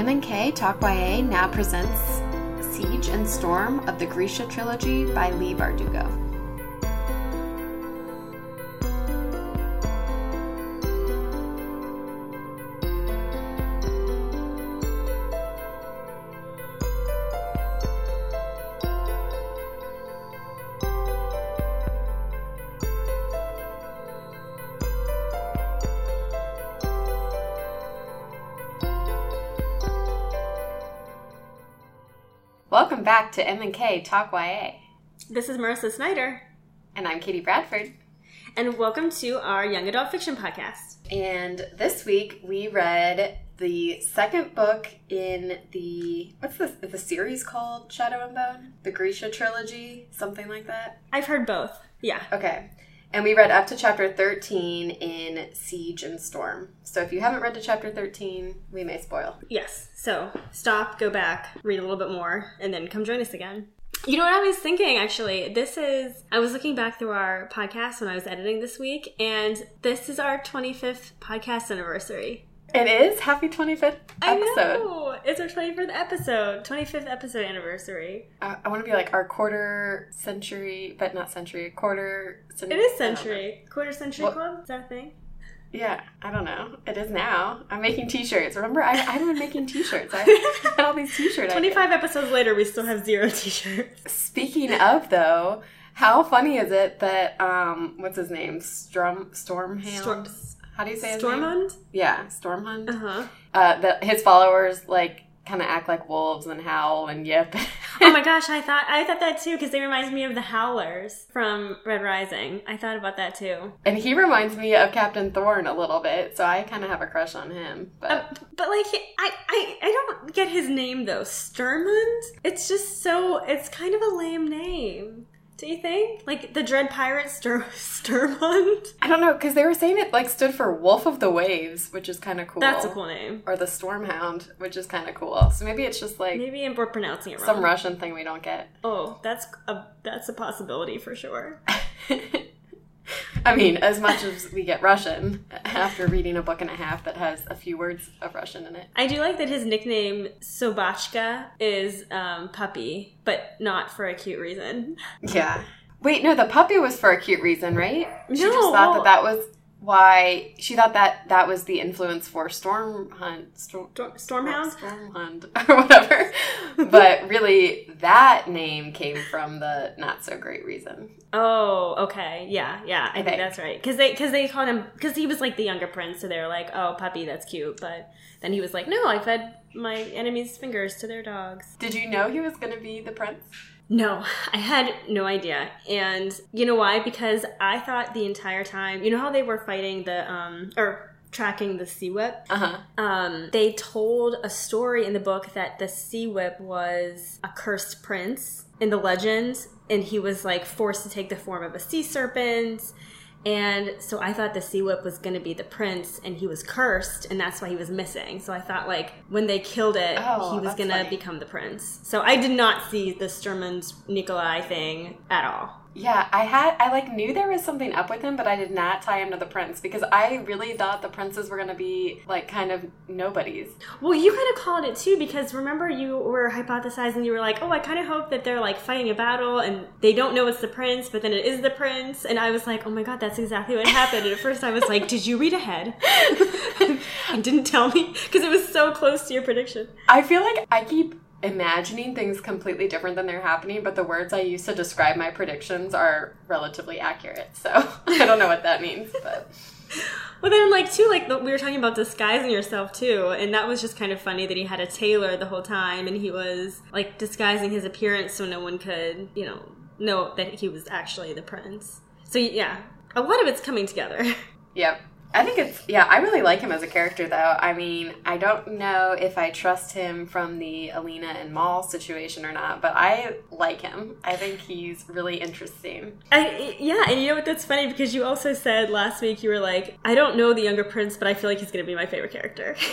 M&K Talk YA now presents Siege and Storm of the Grisha Trilogy by Leigh Bardugo. Welcome back to M&K Talk YA. This is Marissa Snyder, And I'm Katie Bradford. and welcome to our young adult fiction podcast. And this week we read the second book in the what's this the series called Shadow and Bone? The Grisha trilogy, something like that. I've heard both. Yeah. Okay. And we read up to chapter 13 in Siege and Storm. So if you haven't read to chapter 13, we may spoil. Yes. So stop, go back, read a little bit more, and then come join us again. You know what I was thinking actually? This is, I was looking back through our podcast when I was editing this week, and this is our 25th podcast anniversary. It is happy 25th episode. I know! It's our 25th episode, 25th episode anniversary. I, I want to be like our quarter century, but not century, quarter century. It is century. Quarter century What- club? Is that a thing? Yeah, I don't know. It is now. I'm making t-shirts. Remember, I, I've been making t-shirts. I had all these t-shirt ideas. 25 episodes later, we still have zero t shirts. Speaking of though, how funny is it that um, what's his name? Storm Stormhound. Storm- How do you say his name? Yeah, Stormhund. Uh huh. Uh, that his followers like kind of act like wolves and howl and yip. oh my gosh, I thought I thought that too because they remind me of the Howlers from Red Rising. I thought about that too. and he reminds me of Captain Thorne a little bit, so I kind of have a crush on him. But Uh, but like, I, I I don't get his name though. Sturmund. It's just so. It's kind of a lame name. Do you think? Like the Dread Pirate Stur- Sturmund. I don't know because they were saying it like stood for Wolf of the Waves, which is kind of cool. That's a cool name. Or the Stormhound, which is kind of cool. So maybe it's just like Maybe we're pronouncing it wrong. some Russian thing we don't get. oh, that's a that's a possibility for sure. I mean, as much as we get Russian after reading a book and a half that has a few words of Russian in it. I do like that his nickname Sobachka is um, puppy, but not for a cute reason. Yeah. Wait, no, the puppy was for a cute reason, right? She just thought that that was why she thought that that was the influence for Storm Hunt, Storm, Storm, Stormhound. Or whatever. but really, that name came from the not so great reason. Oh, okay, yeah, yeah, I think that's right. Because they because they called him because he was like the younger prince, so they were like, "Oh, puppy, that's cute." But then he was like, "No, I fed my enemies' fingers to their dogs." Did you know he was going to be the prince? No, I had no idea, and you know why? Because I thought the entire time, you know how they were fighting the um or tracking the sea whip. Uh huh. um, they told a story in the book that the sea whip was a cursed prince in the legend, and he was like forced to take the form of a sea serpent. And so I thought the sea whip was going to be the prince, and he was cursed, and that's why he was missing. So I thought like when they killed it, Oh, he was going to become the prince. So I did not see the Sturman's Nikolai thing at all. Yeah, I had I like knew there was something up with him, but I did not tie him to the prince because I really thought the princes were gonna be like kind of nobodies. Well, you kind of called it too because remember you were hypothesizing. You were like, "Oh, I kind of hope that they're like fighting a battle and they don't know it's the prince, but then it is the prince." And I was like, "Oh my god, that's exactly what happened." And at first, I was like, "Did you read ahead?" and didn't tell me because it was so close to your prediction. I feel like I keep imagining things completely different than they're happening, but the words I use to describe my predictions are relatively accurate. So I don't know what that means, but Well, then like too, like we were talking about disguising yourself too, and that was just kind of funny that he had a tailor the whole time, and he was like disguising his appearance so no one could, you know, know that he was actually the prince. So yeah, a lot of it's coming together. yep. I think it's yeah, I really like him as a character though. I mean, I don't know if I trust him from the Alina and Mal situation or not, but I like him. I think he's really interesting. I, yeah, and you know what? That's funny because you also said last week you were like, I don't know the younger prince, but I feel like he's going to be my favorite character.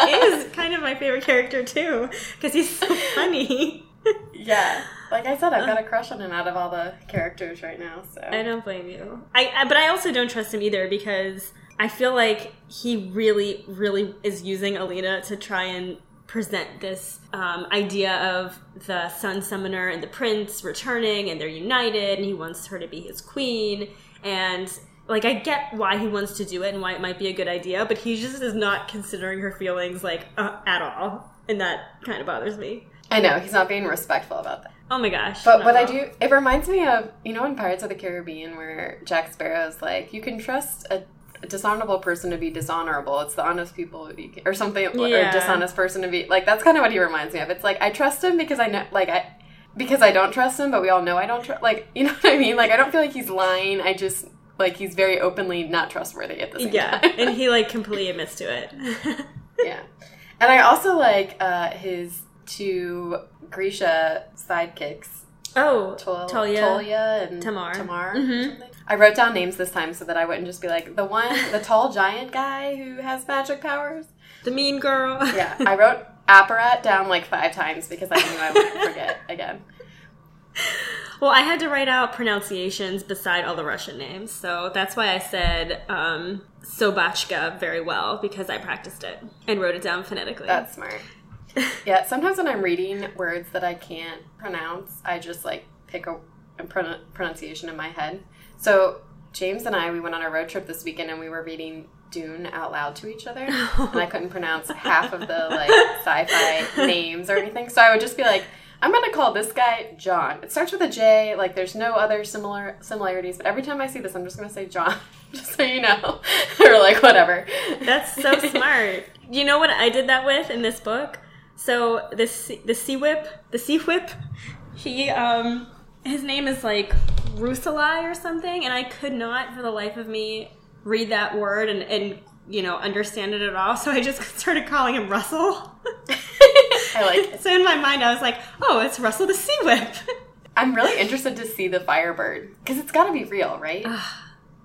He is kind of my favorite character too because he's so funny. Yeah. Like I said, I've got a crush on him out of all the characters right now. So I don't blame you. I, I but I also don't trust him either because I feel like he really, really is using Alina to try and present this um, idea of the sun summoner and the prince returning and they're united and he wants her to be his queen and like i get why he wants to do it and why it might be a good idea but he just is not considering her feelings like uh, at all and that kind of bothers me I know he's not being respectful about that. oh my gosh But not what I do, it reminds me of you know in Pirates of the Caribbean where Jack Sparrow's like, you can trust a, a dishonorable person to be dishonorable. It's the honest people who you can, or something, or Yeah. a dishonest person to be like. That's kind of what he reminds me of. It's like I trust him because I know, like I. Because I don't trust him, but we all know I don't trust. Like, you know what I mean? Like, I don't feel like he's lying. I just like he's very openly not trustworthy at the same yeah time. and he like completely admits to it Yeah. And I also like uh, his two Grisha sidekicks, oh Tol- Talia. Tolya and Tamar. Tamar. Mhm. I wrote down names this time so that I wouldn't just be like the one, the tall giant guy who has magic powers. the mean girl Yeah, I wrote apparat down like five times because I knew I would forget again. Well, I had to write out pronunciations beside all the Russian names, so that's why I said um, Sobachka very well because I practiced it and wrote it down phonetically. That's smart. Yeah, sometimes when I'm reading words that I can't pronounce, I just like pick a, a pron- pronunciation in my head. So James and I, we went on a road trip this weekend and we were reading Dune out loud to each other, and I couldn't pronounce half of the like sci-fi names or anything. So I would just be like, I'm gonna call this guy John. It starts with a J. Like there's no other similar similarities, but every time I see this, I'm just gonna say John, just so you know, or like whatever. That's so smart. You know what I did that with in this book? So the sea- the sea whip, the sea whip, he um his name is like Rusalai or something, and I could not for the life of me read that word and and you know understand it at all. So I just started calling him Russell. I like it. so in my mind, I was like, oh, it's Russell the sea whip. I'm really interested to see the Firebird because it's got to be real, right?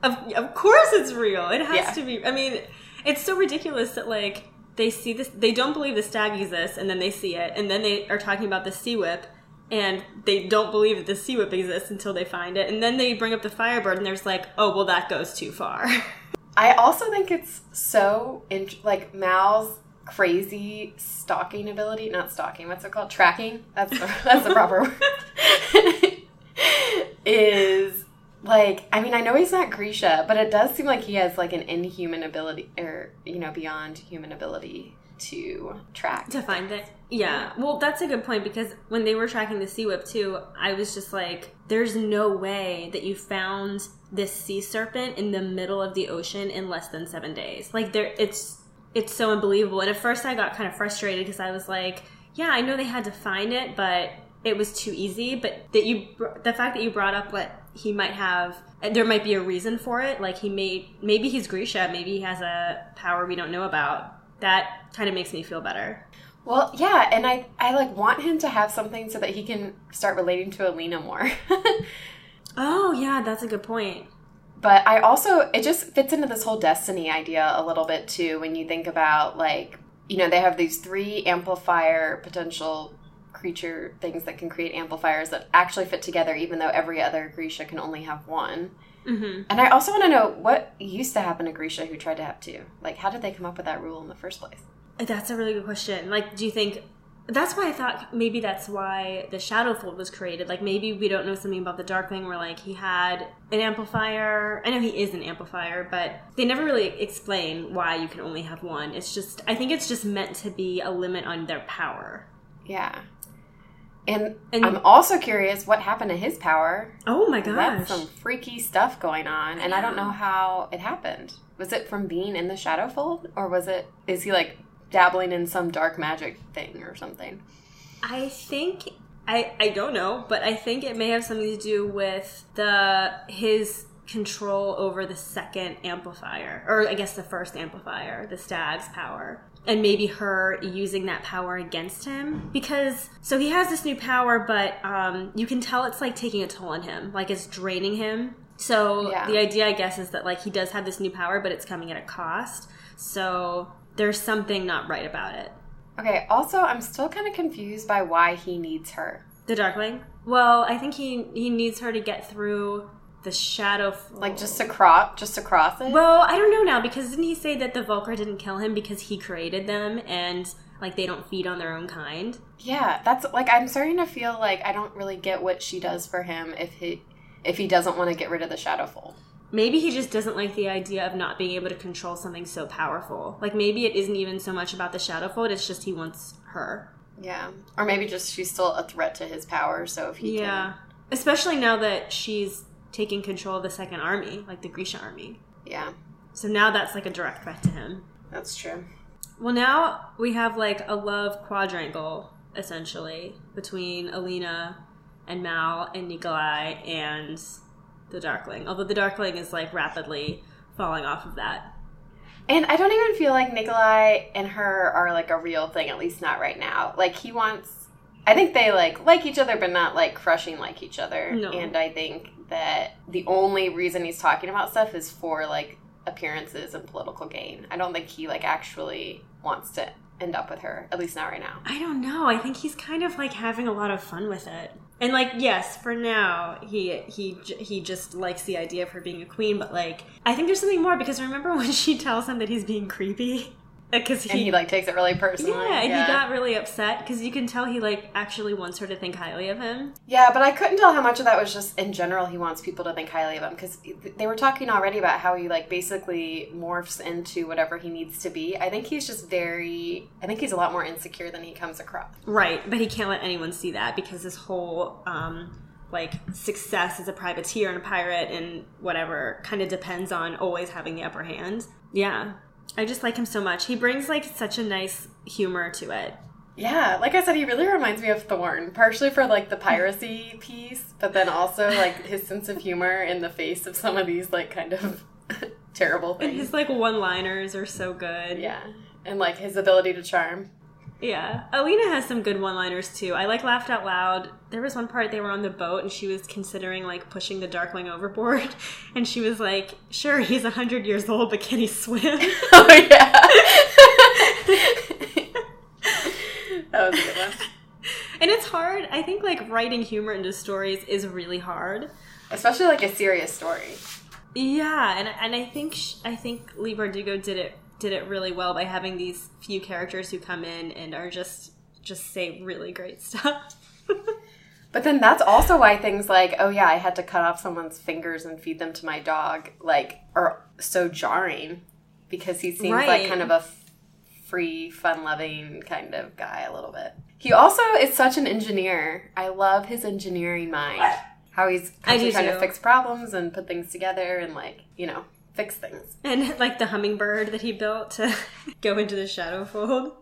Of, of course it's real. It has Yeah. to be. I mean, it's so ridiculous that like they see this they don't believe the stag exists and then they see it and then they are talking about the sea whip and they don't believe that the sea whip exists until they find it and then they bring up the firebird and there's like, "Oh, well that goes too far." I also think it's so int- like Mal's crazy stalking ability, not stalking, what's it called? Tracking. That's the, that's the proper word. is like I mean, I know he's not Grisha, but it does seem like he has like an inhuman ability or you know, beyond human ability to track. to find it. Yeah. Well, that's a good point because when they were tracking the sea whip too, I was just like, there's no way that you found this sea serpent in the middle of the ocean in less than seven days. Like there, it's it's so unbelievable. And at first, I got kind of frustrated because I was like, yeah, I know they had to find it, but it was too easy. But that you, the fact that you brought up what he might have, there might be a reason for it. Like he may, maybe he's Grisha, maybe he has a power we don't know about. That kind of makes me feel better. Well, yeah, and I I like want him to have something so that he can start relating to Alina more. Oh yeah, that's a good point. But I also, it just fits into this whole destiny idea a little bit too when you think about, like, you know, they have these three amplifier potential creature things that can create amplifiers that actually fit together, even though every other Grisha can only have one. hmm And I also want to know what used to happen to Grisha who tried to have two. Like, how did they come up with that rule in the first place? That's a really good question. Like, do you think that's why I thought maybe that's why the Shadowfold was created? Like, maybe we don't know something about the Darkling where like he had an amplifier. I know he is an amplifier, but they never really explain why you can only have one. It's just I think it's just meant to be a limit on their power. Yeah. And, And- I'm also curious what happened to his power. Oh my That's gosh! some freaky stuff going on, and I don't know how it happened. Was it from being in the Shadowfold, or was it? Is he like dabbling in some dark magic thing or something? I think I I don't know, but I think it may have something to do with the his control over the second amplifier, or I guess the first amplifier, the stag's power. And maybe her using that power against him because so he has this new power, but um, you can tell it's like taking a toll on him, like it's draining him. So Yeah. the idea, I guess, is that like he does have this new power, but it's coming at a cost. So there's something not right about it. Okay. Also, I'm still kind of confused by why he needs her. The Darkling? Well, I think he he needs her to get through the shadow. Like just to cross, just to cross it. Well, I don't know now because didn't he say that the Volcra didn't kill him because he created them and like they don't feed on their own kind? Yeah, that's like I'm starting to feel like I don't really get what she does for him if he if he doesn't want to get rid of the Shadowfold. Maybe he just doesn't like the idea of not being able to control something so powerful. Like maybe it isn't even so much about the Shadowfold; it's just he wants her. Yeah, or maybe just she's still a threat to his power. So if he yeah, can, especially now that she's taking control of the second army, like the Grisha army. yeah, So now that's like a direct threat to him. that's true. Well, now we have like a love quadrangle essentially between Alina and Mal and Nikolai and the Darkling. Although the Darkling is like rapidly falling off of that. And I don't even feel like Nikolai and her are like a real thing, at least not right now. Like he wants I think they like like each other but not like crushing like each other. No. And I think that the only reason he's talking about stuff is for like appearances and political gain. I don't think he like actually wants to end up with her, at least not right now. I don't know. I think he's kind of like having a lot of fun with it. And like, yes, for now, he he he just likes the idea of her being a queen. But like, I think there's something more because remember when she tells him that he's being creepy because And he like takes it really personally. Yeah, and he got really upset because you can tell he like actually wants her to think highly of him. Yeah, but I couldn't tell how much of that was just in general he wants people to think highly of him because they were talking already about how he like basically morphs into whatever he needs to be. I think he's just very. I think he's a lot more insecure than he comes across. Right, but he can't let anyone see that because his whole um like success as a privateer and a pirate and whatever kind of depends on always having the upper hand. Yeah. I just like him so much. He brings like such a nice humor to it. Yeah, like I said, he really reminds me of Thorne, partially for like the piracy piece, but then also like his sense of humor in the face of some of these like kind of terrible And his like one-liners are so good. Yeah, and like his ability to charm. Yeah. Alina has some good one-liners too. I like laughed out loud. There was one part they were on the boat and she was considering like pushing the Darkling overboard, and she was like, "Sure, he's a hundred years old, but can he swim?" oh yeah. that was a good one. and it's hard. I think like writing humor into stories is really hard. Especially like a serious story. Yeah, and and I think sh- I think Leigh Bardugo did it did it really well by having these few characters who come in and are just just say really great stuff. But then that's also why things like, oh yeah, I had to cut off someone's fingers and feed them to my dog, like, are so jarring because he seems like kind of a f- free, fun loving kind of guy a little bit. He also is such an engineer. I love his engineering mind. How he's trying to fix problems and put things together and, like, you know, fix things. and like the hummingbird that he built to go into the shadow fold.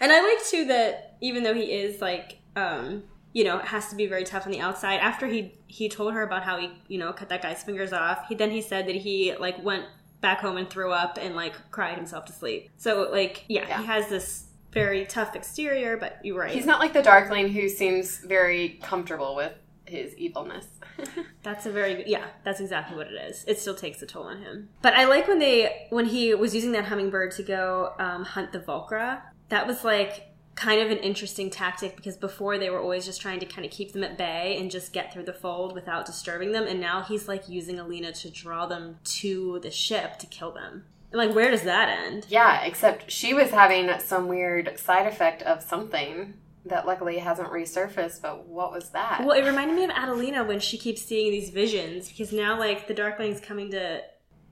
And I like too that even though he is like um you know has to be very tough on the outside after he he told her about how he you know cut that guy's fingers off he then he said that he like went back home and threw up and like cried himself to sleep so like yeah, Yeah. he has this very tough exterior but you're right He's not like the Darkling who seems very comfortable with his evilness. That's a very. Yeah, that's exactly what it is. It still takes a toll on him. But I like when they when he was using that hummingbird to go um, hunt the Volcra. That was like kind of an interesting tactic because before they were always just trying to kind of keep them at bay and just get through the fold without disturbing them, and now he's like using Alina to draw them to the ship to kill them. And like, where does that end? Yeah, except she was having some weird side effect of something that luckily hasn't resurfaced, but what was that? Well, it reminded me of Adelina when she keeps seeing these visions because now like the Darkling's coming to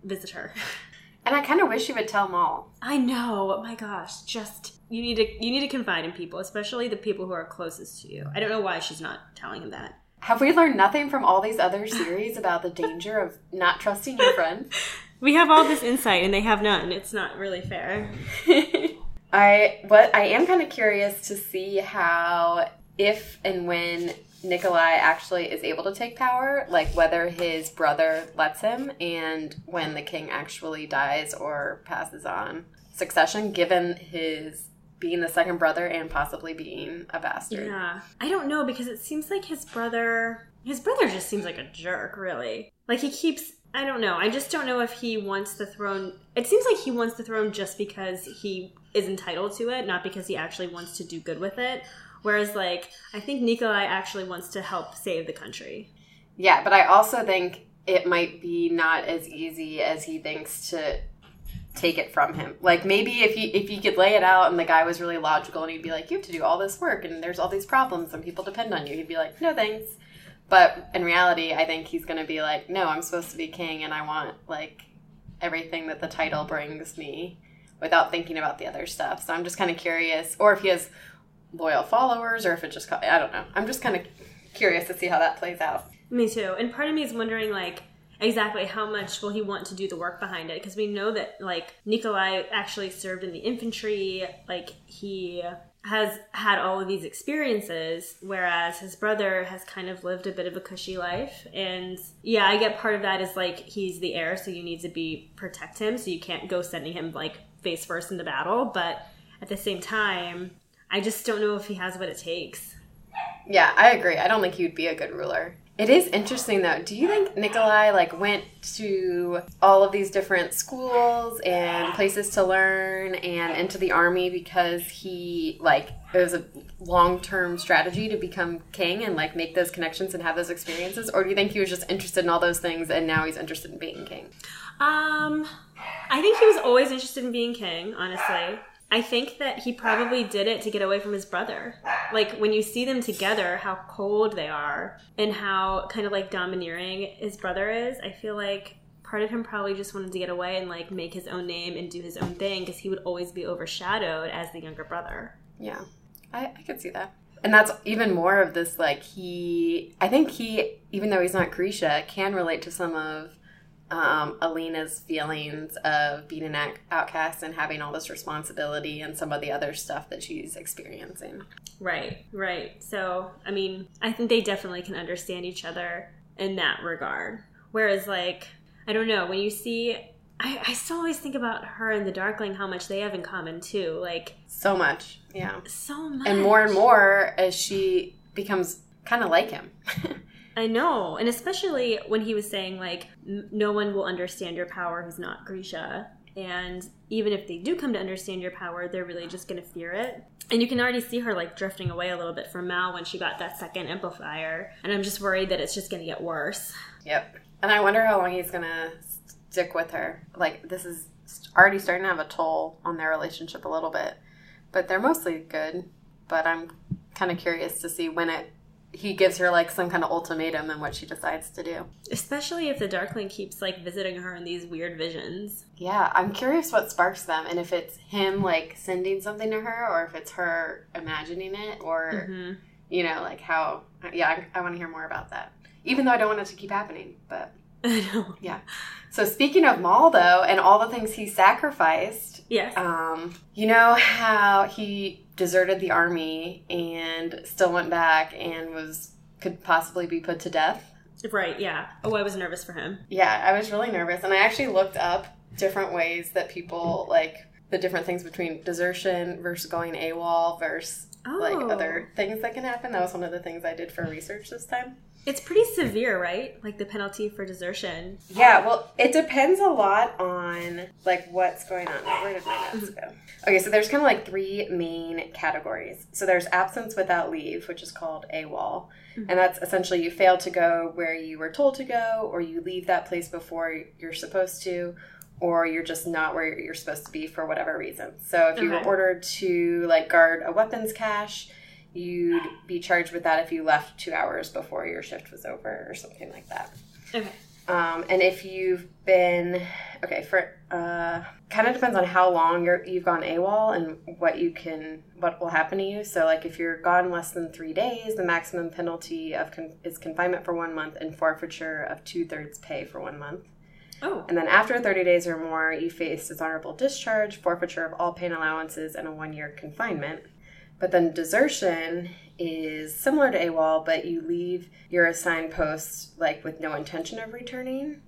visit her. And I kind of wish she would tell Mal. I know. My gosh, just you need to you need to confide in people, especially the people who are closest to you. I don't know why she's not telling him that. Have we learned nothing from all these other series about the danger of not trusting your friends? We have all this insight and they have none. It's not really fair. I what I am kind of curious to see how if and when Nikolai actually is able to take power, like whether his brother lets him and when the king actually dies or passes on succession given his being the second brother and possibly being a bastard. Yeah. I don't know because it seems like his brother his brother just seems like a jerk, really. Like he keeps I don't know. I just don't know if he wants the throne. It seems like he wants the throne just because he is entitled to it, not because he actually wants to do good with it. Whereas, like, I think Nikolai actually wants to help save the country. Yeah, but I also think it might be not as easy as he thinks to take it from him. Like maybe if he if he could lay it out and the guy was really logical and he'd be like, You have to do all this work and there's all these problems and people depend on you, he'd be like, No thanks. But in reality, I think he's gonna be like, No, I'm supposed to be king and I want like everything that the title brings me without thinking about the other stuff. So I'm just kind of curious, or if he has loyal followers, or if it just I don't know. I'm just kind of curious to see how that plays out. Me too. And part of me is wondering, like, exactly how much will he want to do the work behind it? Because we know that, like, Nikolai actually served in the infantry. Like, he has had all of these experiences, whereas his brother has kind of lived a bit of a cushy life. And yeah, I get part of that is like he's the heir, so you need to be protect him, so you can't go sending him like face first into battle. But at the same time, I just don't know if he has what it takes. Yeah, I agree. I don't think he would be a good ruler. It is interesting though. Do you think Nikolai like went to all of these different schools and places to learn and into the army because he like it was a long-term strategy to become king and like make those connections and have those experiences or do you think he was just interested in all those things and now he's interested in being king? Um I think he was always interested in being king, honestly. I think that he probably did it to get away from his brother. Like when you see them together, how cold they are and how kind of like domineering his brother is, I feel like part of him probably just wanted to get away and like make his own name and do his own thing because he would always be overshadowed as the younger brother. Yeah, I, I could see that. And that's even more of this like he, I think he, even though he's not Grisha, can relate to some of um, Alina's feelings of being an outcast and having all this responsibility and some of the other stuff that she's experiencing. Right, right. So, I mean, I think they definitely can understand each other in that regard. Whereas, like, I don't know, when you see, I, I still always think about her and the Darkling, how much they have in common, too. Like, so much, yeah. So much. And more and more as she becomes kind of like him. I know, and especially when he was saying like, no one will understand your power who's not Grisha, and even if they do come to understand your power, they're really just going to fear it. And you can already see her like drifting away a little bit from Mal when she got that second amplifier, and I'm just worried that it's just going to get worse. Yep, and I wonder how long he's going to stick with her. Like this is already starting to have a toll on their relationship a little bit, but they're mostly good. But I'm kind of curious to see when it he gives her like some kind of ultimatum and what she decides to do. Especially if the Darkling keeps like visiting her in these weird visions. Yeah, I'm curious what sparks them and if it's him like sending something to her or if it's her imagining it or mm-hmm. you know like how yeah, I, I want to hear more about that. Even though I don't want it to keep happening, but I know. Yeah. So speaking of Mal though and all the things he sacrificed, yes. Um, you know how he deserted the army and still went back and was could possibly be put to death. Right, yeah. Oh, I was nervous for him. Yeah, I was really nervous and I actually looked up different ways that people like the different things between desertion versus going AWOL versus oh. like other things that can happen. That was one of the things I did for research this time. It's pretty severe, right? Like the penalty for desertion. Yeah, well, it depends a lot on like what's going on. Where did my notes go? Okay, so there's kind of like three main categories. So there's absence without leave, which is called AWOL. Mm-hmm. And that's essentially you fail to go where you were told to go, or you leave that place before you're supposed to, or you're just not where you're supposed to be for whatever reason. So if you okay. were ordered to like guard a weapons cache, you'd be charged with that if you left two hours before your shift was over or something like that. Okay. Um, and if you've been okay for uh, kind of depends on how long you're, you've gone AWOL and what you can what will happen to you. So like if you're gone less than three days, the maximum penalty of con- is confinement for one month and forfeiture of two thirds pay for one month. Oh. And then after 30 days or more, you face dishonorable discharge, forfeiture of all pain allowances, and a one year confinement. But then desertion is similar to AWOL, but you leave your assigned post like with no intention of returning.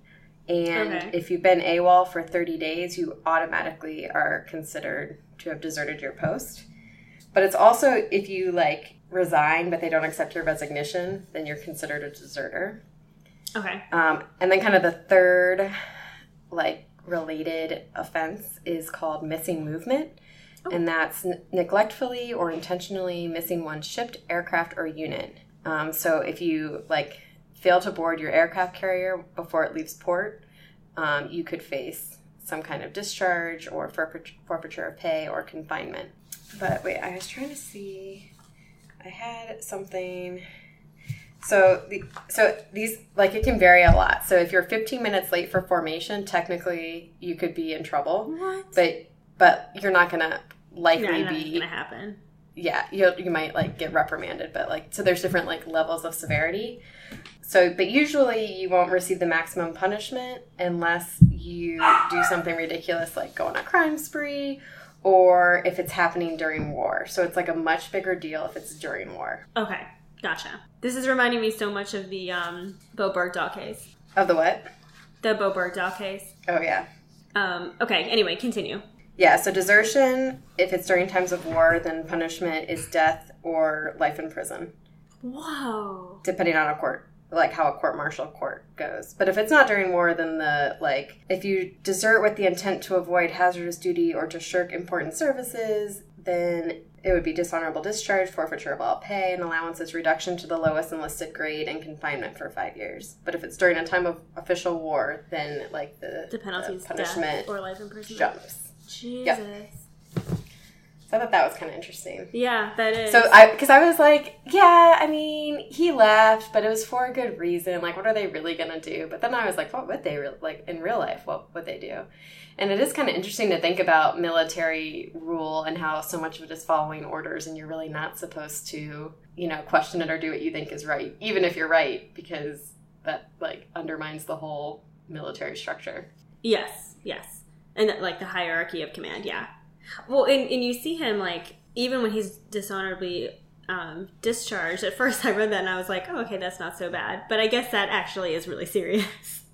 And okay. if you've been AWOL for 30 days, you automatically are considered to have deserted your post. But it's also if you like resign but they don't accept your resignation, then you're considered a deserter. Okay. Um, and then kind of the third like related offense is called missing movement oh. and that's n- neglectfully or intentionally missing one shipped aircraft or unit. Um, so if you like fail to board your aircraft carrier before it leaves port, um, you could face some kind of discharge or forfeiture of pay or confinement. But wait, I was trying to see. I had something. So the so these like it can vary a lot. So if you're 15 minutes late for formation, technically you could be in trouble. What? But but you're not gonna likely yeah, be gonna happen. Yeah, you you might like get reprimanded, but like so there's different like levels of severity. So, but usually you won't receive the maximum punishment unless you do something ridiculous like go on a crime spree or if it's happening during war. So it's like a much bigger deal if it's during war. Okay, gotcha. This is reminding me so much of the um, Bowe Bergdahl case. Of the what? The Bowe Bergdahl case. Oh, yeah. Um, okay, anyway, continue. Yeah, so desertion, if it's during times of war, then punishment is death or life in prison. Whoa. Depending on a court like how a court martial court goes. But if it's not during war, then the like if you desert with the intent to avoid hazardous duty or to shirk important services, then it would be dishonorable discharge, forfeiture of all pay, and allowances, reduction to the lowest enlisted grade, and confinement for five years. But if it's during a time of official war, then like the the penalty is punishment or life imprisonment jumps. Jesus. Yep. So I thought that was kind of interesting. Yeah, that is. So I, because I was like, yeah, I mean, he left, but it was for a good reason. Like, what are they really gonna do? But then I was like, what would they re- like in real life? What would they do? And it is kind of interesting to think about military rule and how so much of it is following orders, and you're really not supposed to, you know, question it or do what you think is right, even if you're right, because that like undermines the whole military structure. Yes, yes, and like the hierarchy of command. Yeah. Well, and, and you see him like even when he's dishonorably um, discharged. At first, I read that and I was like, "Oh, okay, that's not so bad." But I guess that actually is really serious.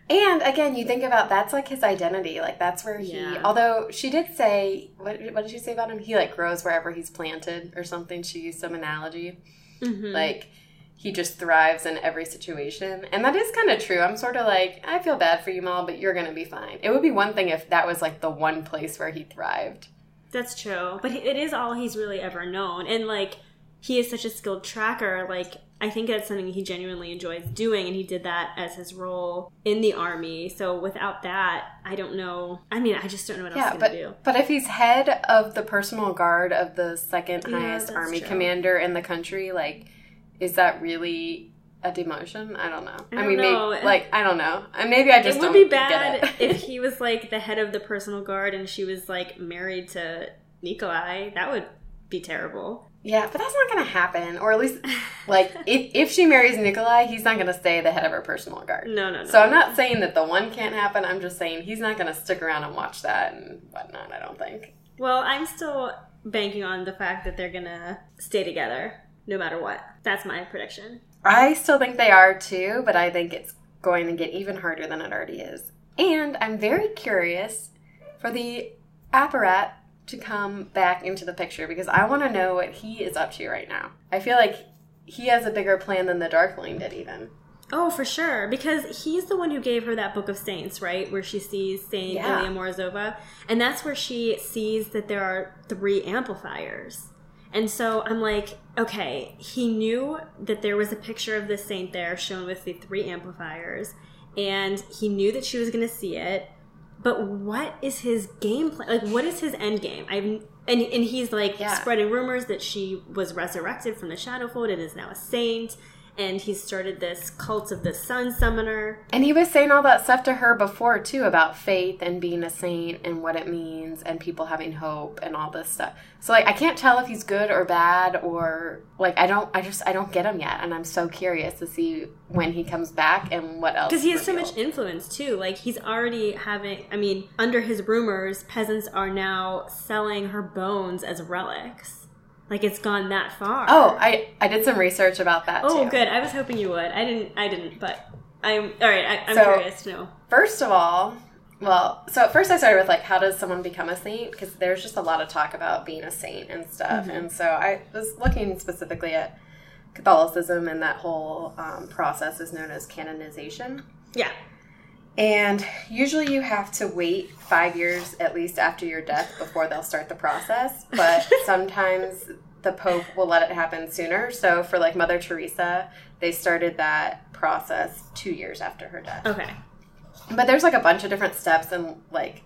And again, you think about that's like his identity. Like that's where he. Yeah. Although she did say, what, what did she say about him? He like grows wherever he's planted or something. She used some analogy, Mhm. like he just thrives in every situation, and that is kind of true. I'm sort of like, I feel bad for you, Mal, but you're gonna be fine. It would be one thing if that was like the one place where he thrived. That's true, but it is all he's really ever known, and like he is such a skilled tracker. Like I think that's something he genuinely enjoys doing, and he did that as his role in the army. So without that, I don't know. I mean, I just don't know what else Yeah, but gonna do. but if he's head of the personal guard of the second highest that's army true. commander in the country, like, is that really a demotion? I don't know. I I, don't mean, know. maybe, like I don't know. Maybe I just it would be get bad if he was like the head of the personal guard and she was like married to Nikolai. That would be terrible. yeah, but that's not going to happen. Or at least, like, if if she marries Nikolai, he's not going to stay the head of her personal guard. No, no, no. So I'm not saying that the one can't happen. I'm just saying he's not going to stick around and watch that and whatnot. I don't think. Well, I'm still banking on the fact that they're gonna stay together no matter what. That's my prediction. I still think they are too, but I think it's going to get even harder than it already is. And I'm very curious for the apparat to come back into the picture because I want to know what he is up to right now. I feel like he has a bigger plan than the Darkling did, even. Oh, for sure, because he's the one who gave her that book of saints, right? Where she sees Saint Yeah. Ilya Morozova, and that's where she sees that there are three amplifiers. And so I'm like, okay, he knew that there was a picture of the saint there shown with the three amplifiers, and he knew that she was going to see it. But what is his game plan? Like, what is his end game? I've and and he's like Yeah. spreading rumors that she was resurrected from the Shadowfold and is now a saint. And he started this cult of the Sun Summoner. And he was saying all that stuff to her before too about faith and being a saint and what it means and people having hope and all this stuff. So like I can't tell if he's good or bad or like I don't I just I don't get him yet and I'm so curious to see when he comes back and what else. Because he has so much influence too. Like he's already having. I mean, under his rumors, peasants are now selling her bones as relics. Like it's gone that far. Oh, I I did some research about that oh, too. good. I was hoping you would. I didn't. I didn't. But I'm all right. I, I'm So- curious to know. First of all, well, so at first I started with like how does someone become a saint because there's just a lot of talk about being a saint and stuff, and so I was looking specifically at Catholicism and that whole um, process is known as canonization. Yeah. And usually you have to wait five years at least after your death before they'll start the process. But sometimes the Pope will let it happen sooner. So for like Mother Teresa, they started that process two years after her death. Okay. But there's like a bunch of different steps and like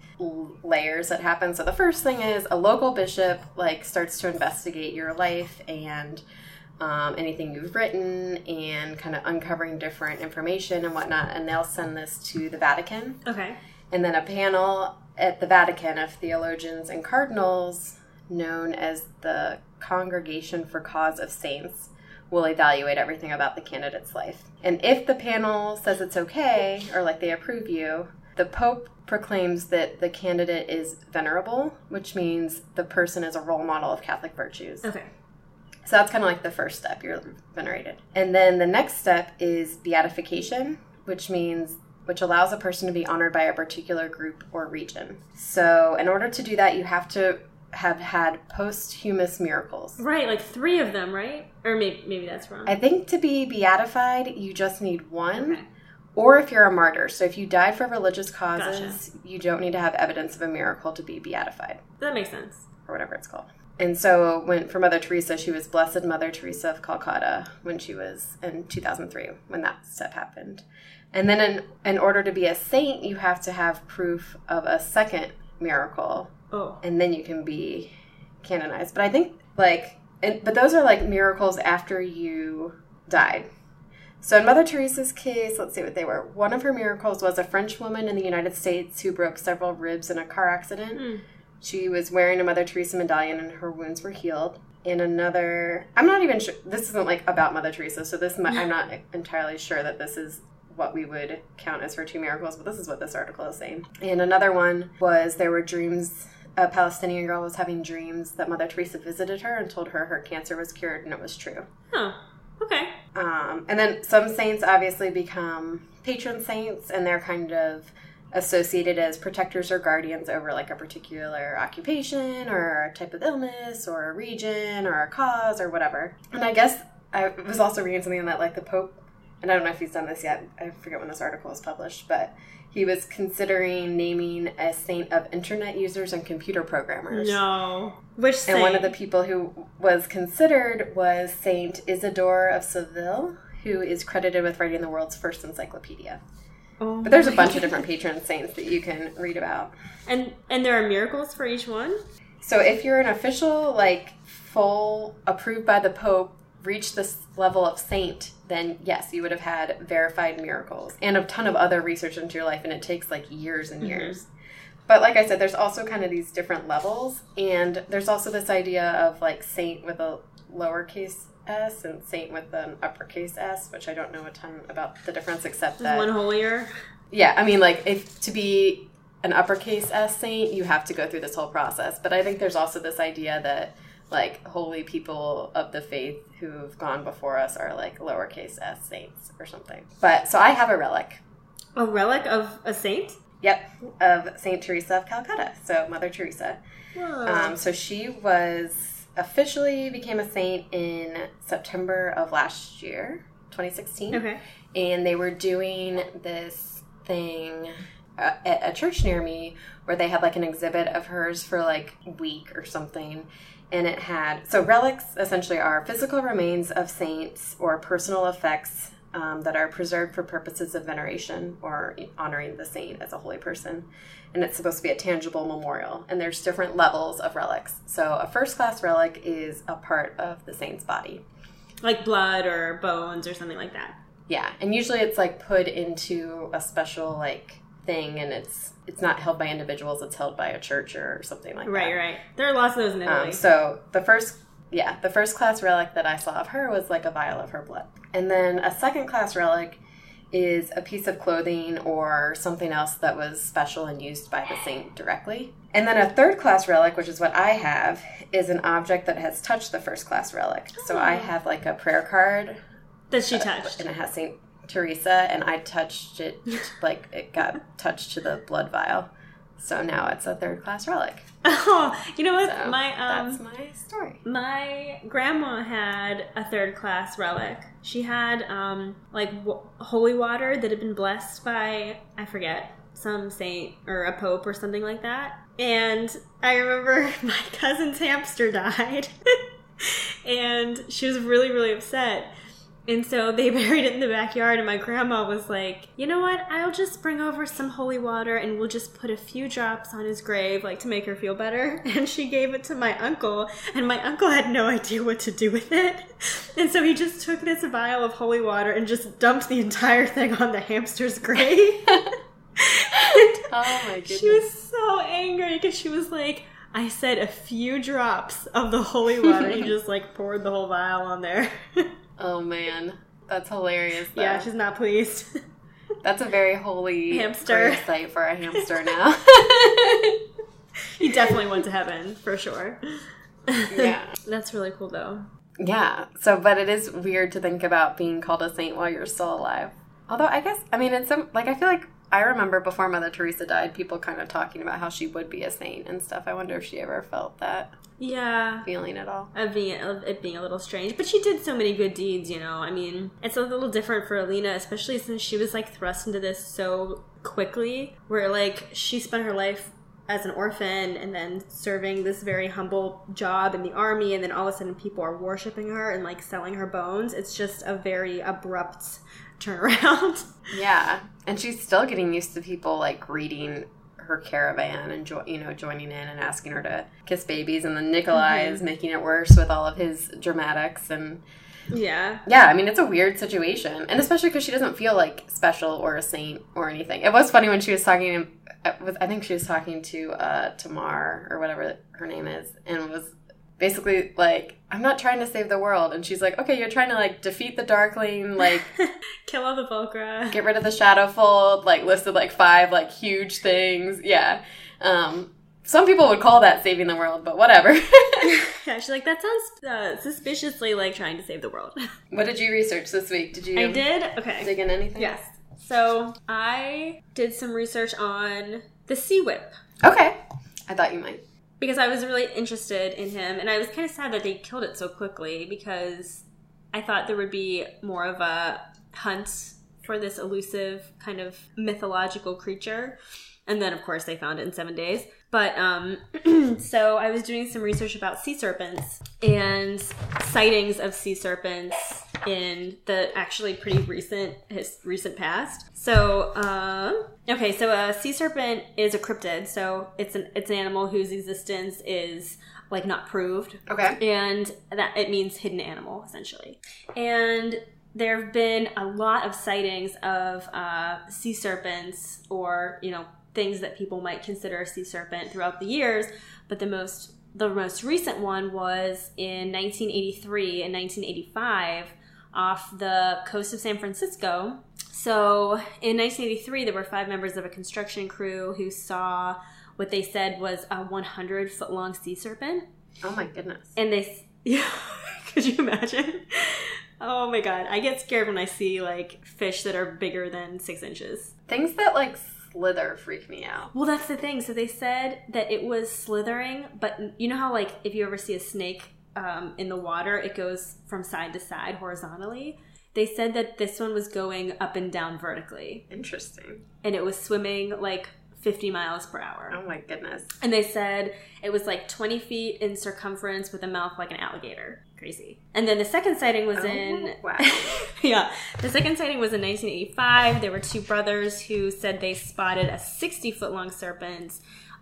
layers that happen. So the first thing is a local bishop like starts to investigate your life and um, anything you've written and kind of uncovering different information and whatnot. And they'll send this to the Vatican. Okay. And then a panel at the Vatican of theologians and cardinals, known as the Congregation for Cause of Saints, will evaluate everything about the candidate's life. And if the panel says it's okay, or like they approve you, the Pope proclaims that the candidate is venerable, which means the person is a role model of Catholic virtues. Okay. So that's kind of like the first step, you're venerated. And then the next step is beatification, which means which allows a person to be honored by a particular group or region. So, in order to do that, you have to have had posthumous miracles. Right, like three of them, right? Or maybe maybe that's wrong. I think to be beatified, you just need one. Okay. Or if you're a martyr. So if you died for religious causes, you don't need to have evidence of a miracle to be beatified. That makes sense. or whatever it's called. And so when for Mother Teresa, she was Blessed Mother Teresa of Calcutta when she was in 2003 when that step happened. And then in, in order to be a saint, you have to have proof of a second miracle Oh. and then you can be canonized. But I think like and, but those are like miracles after you died. So in Mother Teresa's case, let's see what they were. One of her miracles was a French woman in the United States who broke several ribs in a car accident. Hmm. She was wearing a Mother Teresa medallion and her wounds were healed. And another, I'm not even sure, this isn't like about Mother Teresa, so this, mi- I'm not entirely sure that this is what we would count as her two miracles, but this is what this article is saying. And another one was there were dreams, a Palestinian girl was having dreams that Mother Teresa visited her and told her her cancer was cured, and it was true. Huh. Okay. Um, and then some saints obviously become patron saints, and they're kind of associated as protectors or guardians over like a particular occupation or a type of illness or a region or a cause or whatever. And I guess I was also reading something that like the Pope, and I don't know if he's done this yet. I forget when this article was published, but he was considering naming a saint of internet users and computer programmers. No. Which And one of the people who was considered was Saint Isidore of Seville, who is credited with writing the world's first encyclopedia. Oh But there's a bunch of different patron saints that you can read about. And and there are miracles for each one. So if you're an official, like full approved by the Pope, reached this level of saint, then yes, you would have had verified miracles and a ton of other research into your life, and it takes like years and mm-hmm. years. But like I said, there's also kind of these different levels, and there's also this idea of like saint with a lowercase s and saint with an uppercase s, which I don't know a ton about the difference, except that one holier. yeah, I mean, like if to be an uppercase S saint, you have to go through this whole process. But I think there's also this idea that like holy people of the faith who've gone before us are like lowercase s saints or something. But so I have a relic. A relic of a saint. Yep, of Saint Teresa of Calcutta. So Mother Teresa. Um, so she was officially became a saint in September of last year, 2016 okay. and they were doing this thing uh, at a church near me where they had like an exhibit of hers for like a week or something. And it had so relics essentially are physical remains of saints or personal effects um, that are preserved for purposes of veneration or honoring the saint as a holy person and it's supposed to be a tangible memorial and there's different levels of relics so a first class relic is a part of the saint's body Like blood or bones or something like that. Yeah, and usually it's like put into a special like thing, and it's it's not held by individuals; it's held by a church or something like Right, that. right. Right. There are lots of those in Italy. Um, so the first, yeah, the first class relic that I saw of her was like a vial of her blood, and then a second class relic is a piece of clothing or something else that was special and used by the saint directly. And then a third class relic, which is what I have, is an object that has touched the first class relic. So I Oh. have like a prayer card that she uh, touched. and it has Saint Teresa, and I touched it like it got touched to the blood vial. So now it's a third class relic. Oh, you know what? So my um, that's my story. My grandma had a third class relic. She had um like w- holy water that had been blessed by I forget some saint or a pope or something like that. And I remember my cousin's hamster died, and she was really really upset. And so they buried it in the backyard, and my grandma was like, You know what? I'll just bring over some holy water and we'll just put a few drops on his grave, like to make her feel better. And she gave it to my uncle, and my uncle had no idea what to do with it. And so he just took this vial of holy water and just dumped the entire thing on the hamster's grave. Oh my goodness. She was so angry because she was like, I said a few drops of the holy water. he just like poured the whole vial on there. Oh man, that's hilarious. Though. yeah, she's not pleased. that's a very holy Hamster. site for a hamster now. he definitely went to heaven for sure. yeah, That's really cool though. yeah. So, but it is weird to think about being called a saint while you're still alive. Although I guess I mean, it's some like I feel like I remember before Mother Teresa died, people kind of talking about how she would be a saint and stuff. I wonder if she ever felt that Yeah. feeling at all. Of being, of it being a little strange, but she did so many good deeds, you know. I mean, it's a little different for Alina, especially since she was like thrust into this so quickly, where like she spent her life as an orphan and then serving this very humble job in the army, and then all of a sudden people are worshiping her and like selling her bones. It's just a very abrupt turnaround. Yeah, and she's still getting used to people like greeting her caravan and jo- you know joining in and asking her to kiss babies, and then Nikolai is making it worse with all of his dramatics and yeah. yeah. I mean, it's a weird situation, and especially because she doesn't feel like special or a saint or anything. It was funny when she was talking uh, I think she was talking to uh, Tamar or whatever her name is, and was basically like, "I'm not trying to save the world," and she's like, "Okay, you're trying to like defeat the Darkling, like." Kill all the Volcra. get rid of the Shadowfold, like listed like five like huge things. Yeah. Um some people would call that saving the world, but whatever. yeah, she's like, that sounds uh, suspiciously like trying to save the world. what did you research this week? Did you I did? Okay. dig in anything? Yes. So I did some research on the Sea Whip Okay. I thought you might. Because I was really interested in him, and I was kind of sad that they killed it so quickly because I thought there would be more of a hunt for this elusive kind of mythological creature. And then, of course, they found it in seven days. But um, so I was doing some research about sea serpents and sightings of sea serpents in the actually pretty recent his recent past. So uh, okay, so a sea serpent is a cryptid. So it's an it's an animal whose existence is like not proved Okay. and that it means hidden animal essentially and there have been a lot of sightings of uh, sea serpents or you know things that people might consider a sea serpent throughout the years but the most the most recent one was in 1983 and 1985 off the coast of san francisco. So in 1983 there were five members of a construction crew who saw what they said was a 100 foot long sea serpent. Oh my goodness. and they yeah could you imagine? Oh my god i get scared when i see like fish that are bigger than six inches. Things that like slither freak me out. well that's the thing so they said that it was slithering but you know how like if you ever see a snake um, in the water it goes from side to side horizontally they said that this one was going up and down vertically Interesting. and it was swimming like 50 miles per hour Oh my goodness. And they said it was like 20 feet in circumference with a mouth like an alligator. Crazy. And then the second sighting was Oh, in. wow. yeah. The second sighting was in 1985. There were two brothers who said they spotted a 60 foot long serpent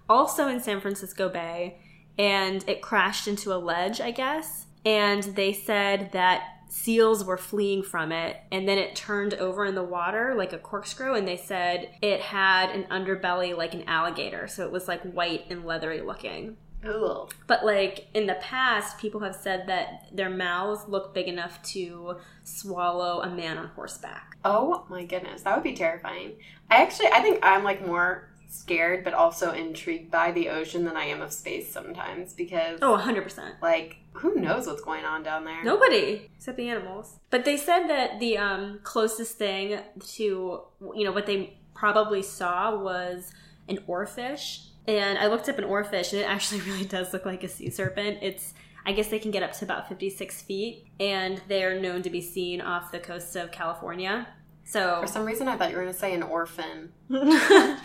also in San Francisco Bay. And it crashed into a ledge, I guess. And they said that seals were fleeing from it and then it turned over in the water like a corkscrew and they said it had an underbelly like an alligator so it was like white and leathery looking Ooh. but like in the past people have said that their mouths look big enough to swallow a man on horseback Oh my goodness. That would be terrifying. I actually I think I'm like more scared but also intrigued by the ocean than I am of space sometimes because oh 100% like who knows what's going on down there. Nobody except the animals. But they said that the um, closest thing to you know what they probably saw was an oarfish. And I looked up an oarfish, and it actually really does look like a sea serpent. It's I guess they can get up to about 56 feet, and they are known to be seen off the coast of California. So For some reason, I thought you were going to say an orphan.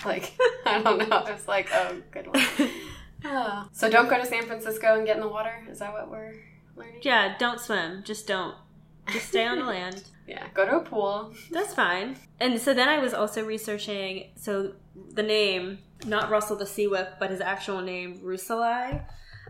Like, I don't know. I was like, oh, good one. Ah. So don't go to San Francisco and get in the water? Is that what we're learning? yeah, don't swim. Just don't Just stay on the land. Yeah, go to a pool. That's fine. And so then I was also researching. So the name, not Russell the Sea Whip, but his actual name, Rusalye.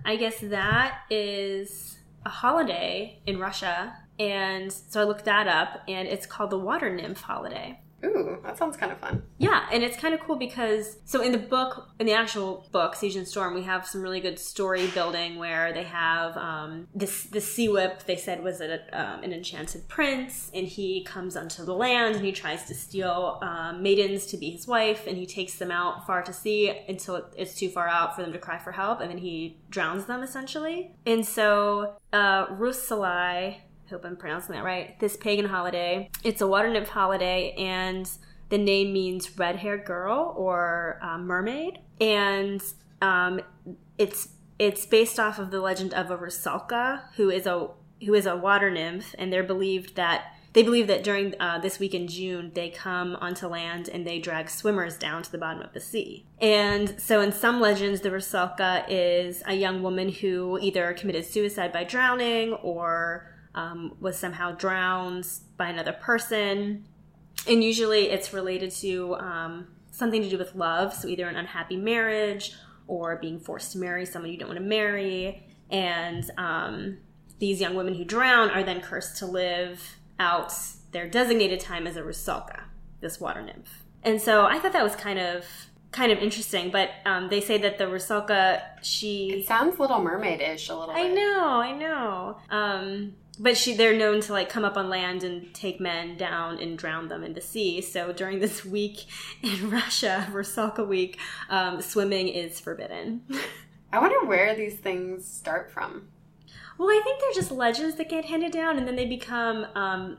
I guess that is a holiday in Russia. And so I looked that up, and it's called the Water Nymph Holiday. Ooh, that sounds kind of fun. Yeah, and it's kind of cool because so in the book, in the actual book, Siege and Storm, we have some really good story building where they have um, this the sea whip. They said was a, um, an enchanted prince, and he comes onto the land and he tries to steal um, maidens to be his wife, and he takes them out far to sea until it's too far out for them to cry for help, and then he drowns them essentially. And so uh, Rusalye hope I'm pronouncing that right. This pagan holiday. It's a water nymph holiday, and the name means red haired girl or uh, mermaid. And um, it's it's based off of the legend of a Rusalka, who is a who is a water nymph, and they're believed that they believe that during uh, this week in June, they come onto land and they drag swimmers down to the bottom of the sea. And so, in some legends, the Rusalka is a young woman who either committed suicide by drowning or um, was somehow drowned by another person. And usually it's related to um, something to do with love, so either an unhappy marriage or being forced to marry someone you don't want to marry. And um, these young women who drown are then cursed to live out their designated time as a rusalka, this water nymph. And so I thought that was kind of kind of interesting. But um, they say that the rusalka, she It sounds Little Mermaid-ish a little I bit. know, I know. Um, but she, they're known to like come up on land and take men down and drown them in the sea. So during this week in Russia, Rusalka week, um, swimming is forbidden. I wonder where these things start from. well, I think they're just legends that get handed down, and then they become, um,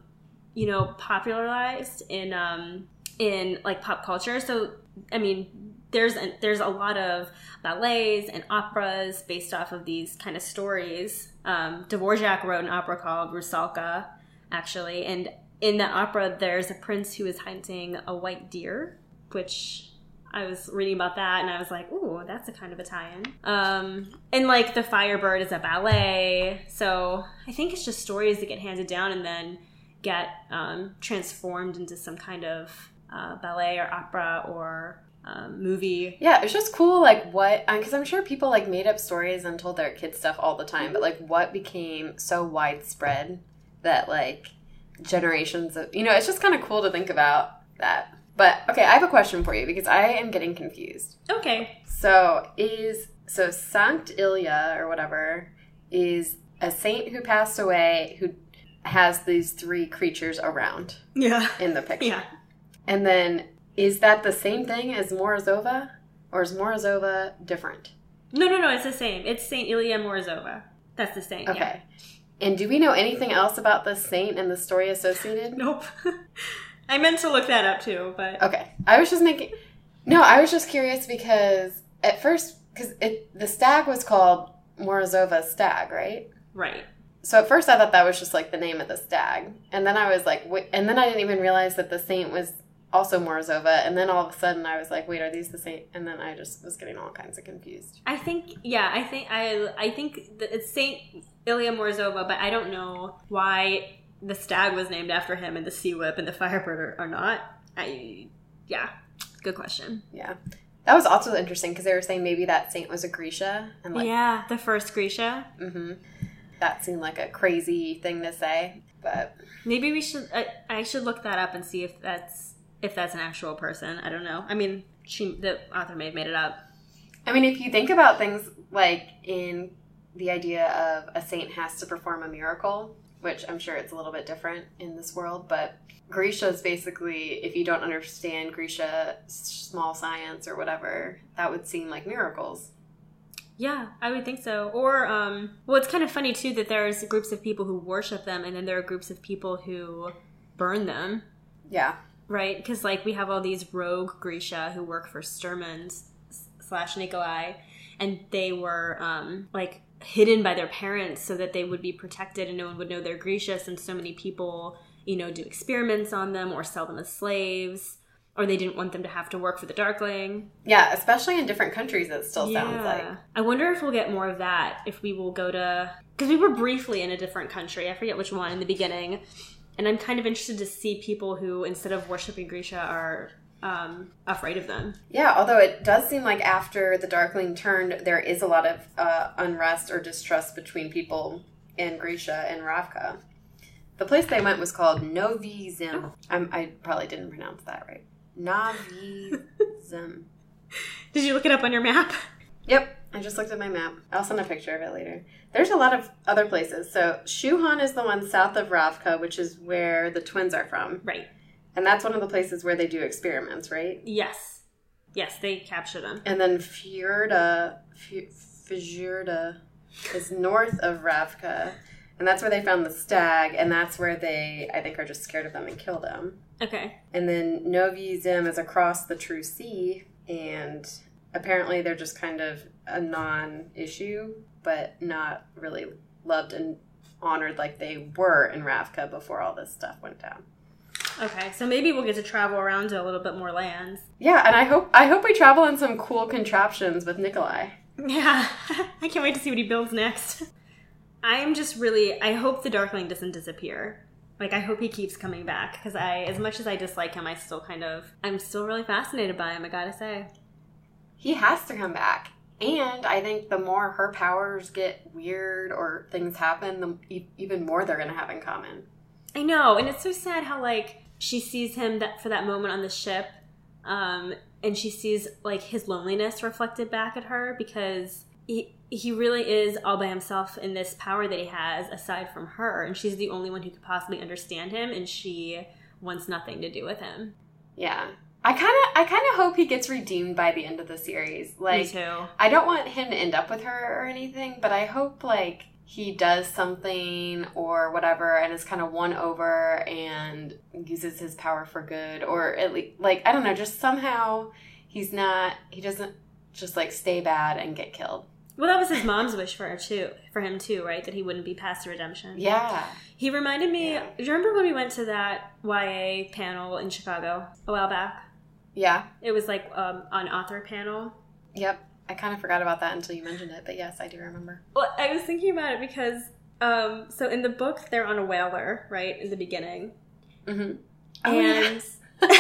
you know, popularized in um, in like pop culture. So, I mean, there's a, there's a lot of ballets and operas based off of these kind of stories. Um, Dvorak wrote an opera called Rusalka, actually, and in that opera, there's a prince who is hunting a white deer, which I was reading about that and I was like, ooh, that's a kind of tie-in. Um, and like the Firebird is a ballet, so I think it's just stories that get handed down and then get um, transformed into some kind of uh, ballet or opera or um, movie. Yeah, it's just cool, like what, because I'm sure people like made up stories and told their kids stuff all the time, but like what became so widespread that like generations of, you know, it's just kind of cool to think about that. But okay, I have a question for you because I am getting confused. Okay. So is so Sankt Ilya or whatever is a saint who passed away who has these three creatures around Yeah. in the picture. Yeah. And then is that the same thing as Morozova? Or is Morozova different? No, no, no. It's the same. It's Saint Ilya Morozova. That's the same. Okay. Yeah. And do we know anything else about the saint and the story associated? Nope. I meant to look that up too, but Okay. I was just making No, I was just curious because at first it the stag was called Morozova's stag, right? right. So at first I thought that was just like the name of the stag. And then I was like wait, and then I didn't even realize that the saint was also Morozova and then all of a sudden I was like wait, are these the same? And then I just was getting all kinds of confused. I think yeah, I think I I think it's Saint Ilya Morozova, but I don't know why the stag was named after him and the sea whip and the firebird are, are not. I yeah, good question. Yeah. That was also interesting because they were saying maybe that saint was a Grisha and like yeah, the first Grisha. Mm-hmm. That seemed like a crazy thing to say, but Maybe we should. I, I should look that up and see if that's if that's an actual person. I don't know. I mean, she the author may have made it up. I mean, if you think about things like in the idea of a saint has to perform a miracle, which I'm sure it's a little bit different in this world, but Grisha is basically, if you don't understand Grisha small science or whatever, that would seem like miracles. Yeah, I would think so. Or, um, well, it's kind of funny too that there's groups of people who worship them, and then there are groups of people who burn them, Yeah. Right? Because like we have all these rogue Grisha who work for Sturmhond's slash Nikolai, and they were um, like hidden by their parents so that they would be protected and no one would know they're Grisha, since so many people, you know, do experiments on them or sell them as slaves. or they didn't want them to have to work for the Darkling. Yeah, especially in different countries, it still sounds like. I wonder if we'll get more of that. If we will go to because we were briefly in a different country. I forget which one in the beginning, and I'm kind of interested to see people who instead of worshiping Grisha are um, afraid of them. Yeah, although it does seem like after the Darkling turned, there is a lot of uh, unrest or distrust between people in Grisha and Ravka. The place they went was called Novyi Zem. I'm, I probably didn't pronounce that right. Novyi Zem. Did you look it up on your map? Yep, I just looked at my map. I'll send a picture of it later. There's a lot of other places. So Shu Han is the one south of Ravka, which is where the twins are from. Right. And that's one of the places where they do experiments, right? Yes. Yes, they capture them. And then Fjorda, Fjorda is north of Ravka. And that's where they found the stag, and that's where they, I think, are just scared of them and kill them. Okay. And then Novyi Zem is across the True Sea, and apparently they're just kind of a non issue, but not really loved and honored like they were in Ravka before all this stuff went down. Okay, so maybe we'll get to travel around to a little bit more lands. Yeah, and I hope I hope we travel in some cool contraptions with Nikolai. Yeah, I can't wait to see what he builds next. I'm just really I hope the Darkling doesn't disappear. Like I hope he keeps coming back because I, as much as I dislike him, I still kind of I'm still really fascinated by him. I gotta say. He has to come back. And I think the more her powers get weird or things happen, the even more they're going to have in common. I know, and it's so sad how like she sees him that for that moment on the ship, um, and she sees like his loneliness reflected back at her because he he really is all by himself in this power that he has aside from her, and she's the only one who could possibly understand him, and she wants nothing to do with him. Yeah, I kind of I kind of hope he gets redeemed by the end of the series. Like, Me too. I don't want him to end up with her or anything, but I hope like he does something or whatever and is kind of won over and uses his power for good or at least like I don't know, just somehow he's not he doesn't just like stay bad and get killed. Well, that was his mom's wish for her too, for him too, right? That he wouldn't be past redemption. Yeah. He reminded me. Yeah. Do you remember when we went to that YA panel in Chicago a while back? Yeah. It was like um, an author panel. Yep. I kind of forgot about that until you mentioned it, but yes, I do remember. Well, I was thinking about it because um, so in the book they're on a whaler, right, in the beginning, Mm-hmm. and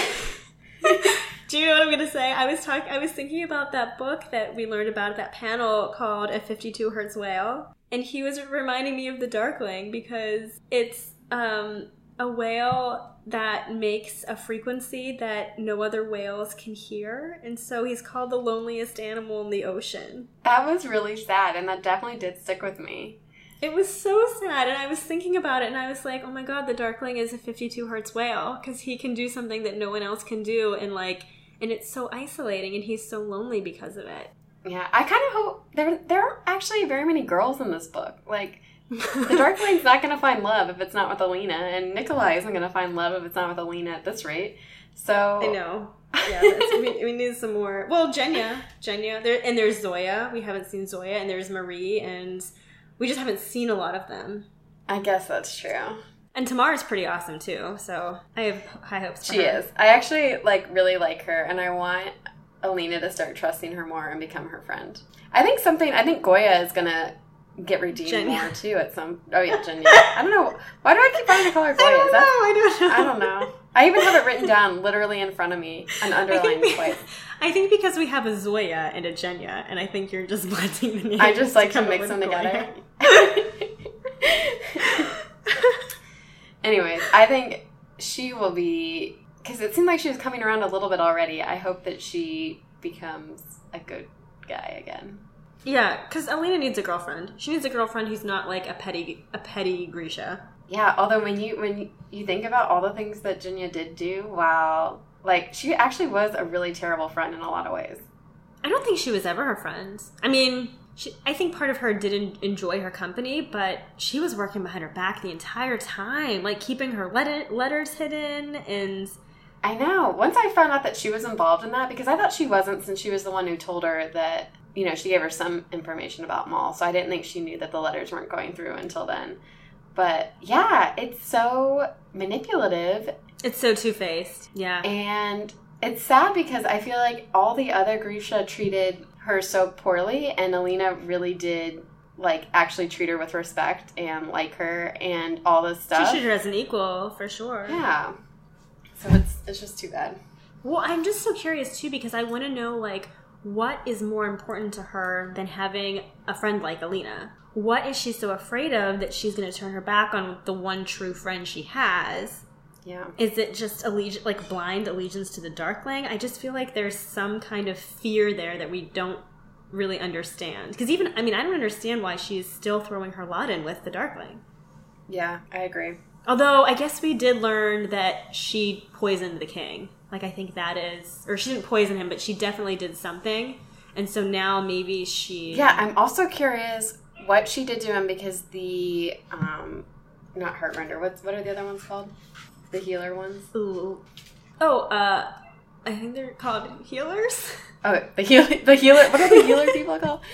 do you know what I'm gonna say? I was talking. I was thinking about that book that we learned about at that panel called "A 52 Hertz Whale," and he was reminding me of the Darkling because it's um, a whale that makes a frequency that no other whales can hear, and so he's called the loneliest animal in the ocean. that was really sad, and that definitely did stick with me. It was so sad, and I was thinking about it, and I was like, "Oh my god, the Darkling is a 52 hertz whale because he can do something that no one else can do, and like, and it's so isolating, and he's so lonely because of it." Yeah, I kind of hope there there aren't actually very many girls in this book. Like the dark Darkling's not going to find love if it's not with Alina, and Nikolai isn't going to find love if it's not with Alina at this rate. So I know. Yeah, we, we need some more. Well, Genya, Genya, there, and there's Zoya. We haven't seen Zoya, and there's Marie, and we just haven't seen a lot of them. I guess that's true. And Tamara's pretty awesome too, so I have high hopes. For She her. is. I actually like really like her, and I want Alina to start trusting her more and become her friend. I think something. I think Goya is gonna get redeemed Genya. more too at some. Oh yeah, Genya. I don't know. Why do I keep wanting to call her Goya? I don't know. I don't know. I don't know. I even have it written down literally in front of me and I underlined twice. I think because we have a Zoya and a Genya, and I think you're just blending the names. I just like to up mix them together. Anyways, I think she will be because it seemed like she was coming around a little bit already. I hope that she becomes a good guy again. Yeah, because Alina needs a girlfriend. She needs a girlfriend who's not like a petty, a petty Grisha. Yeah, although when you when you think about all the things that Genya did do, wow, like she actually was a really terrible friend in a lot of ways. I don't think she was ever her friend. I mean, she, I think part of her didn't enjoy her company, but she was working behind her back the entire time, like keeping her let- letters hidden and. I know. Once I found out that she was involved in that, because I thought she wasn't, since she was the one who told her that, you know, she gave her some information about Mal. So I didn't think she knew that the letters weren't going through until then. But yeah, it's so manipulative It's so two faced. Yeah. and It's sad because I feel like all the other Grisha treated her so poorly, and Alina really did like actually treat her with respect and like her and all this stuff. She treated her as an equal for sure. Yeah. So it's it's just too bad. Well, I'm just so curious too because I want to know like what is more important to her than having a friend like Alina? What is she so afraid of that she's going to turn her back on the one true friend she has? Yeah. Is it just allegiance, like blind allegiance to the Darkling? I just feel like there's some kind of fear there that we don't really understand. Because even, I mean, I don't understand why she's still throwing her lot in with the Darkling. Yeah, I agree. Although I guess we did learn that she poisoned the king. Like I think that is, or she didn't poison him, but she definitely did something. And so now maybe she. Yeah, I'm also curious what she did to him because the um, not Heartrender. What's what are the other ones called? The healer ones. Ooh. Oh, uh, I think they're called healers. Oh, the healer. the healer. What are the healer people called?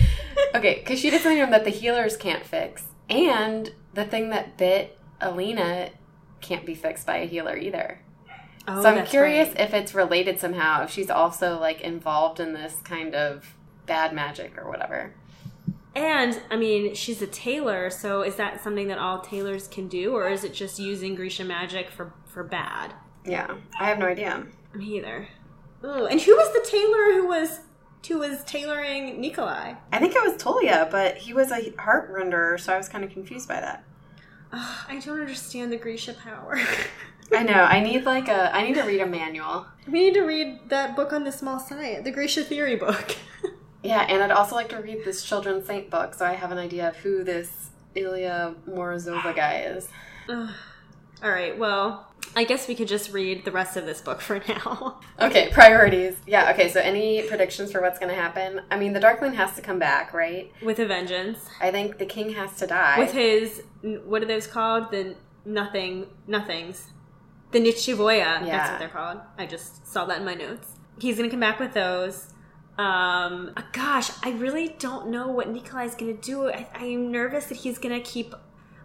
Okay, because she did something to him that the healers can't fix, and the thing that bit Alina can't be fixed by a healer either. Oh, so I'm curious right. if it's related somehow. If she's also like involved in this kind of bad magic or whatever. And I mean, she's a tailor, so is that something that all tailors can do, or is it just using Grisha magic for for bad? Yeah, I have no idea. Me either. Ooh, and who was the tailor who was who was tailoring Nikolai? I think it was Tolya, but he was a Heartrender, so I was kind of confused by that. Ugh, I don't understand the Grisha power. I know. I need like a. I need to read a manual. we need to read that book on the small science, the Grisha theory book. Yeah, and I'd also like to read this children's saint book, so I have an idea of who this Ilya Morozova guy is. All right, well, I guess we could just read the rest of this book for now. Okay, priorities. Yeah. Okay. So, any predictions for what's going to happen? I mean, the Darkling has to come back, right? With a vengeance. I think the king has to die. With his, what are those called? The nothing, nothings. The nichevo'ya, that's what they're called. I just saw that in my notes. He's gonna come back with those. Um, gosh, I really don't know what Nikolai's gonna do. I, I'm nervous that he's gonna keep,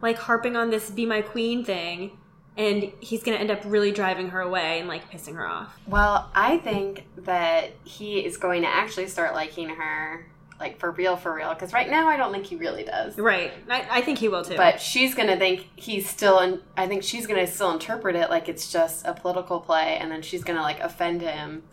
like, harping on this be my queen thing, and he's gonna end up really driving her away and, like, pissing her off. Well, I think that he is going to actually start liking her, like for real, for real. Because right now, I don't think he really does. Right. I, I think he will too. But she's going to think he's still, in, I think she's going to still interpret it like it's just a political play, and then she's going to like offend him,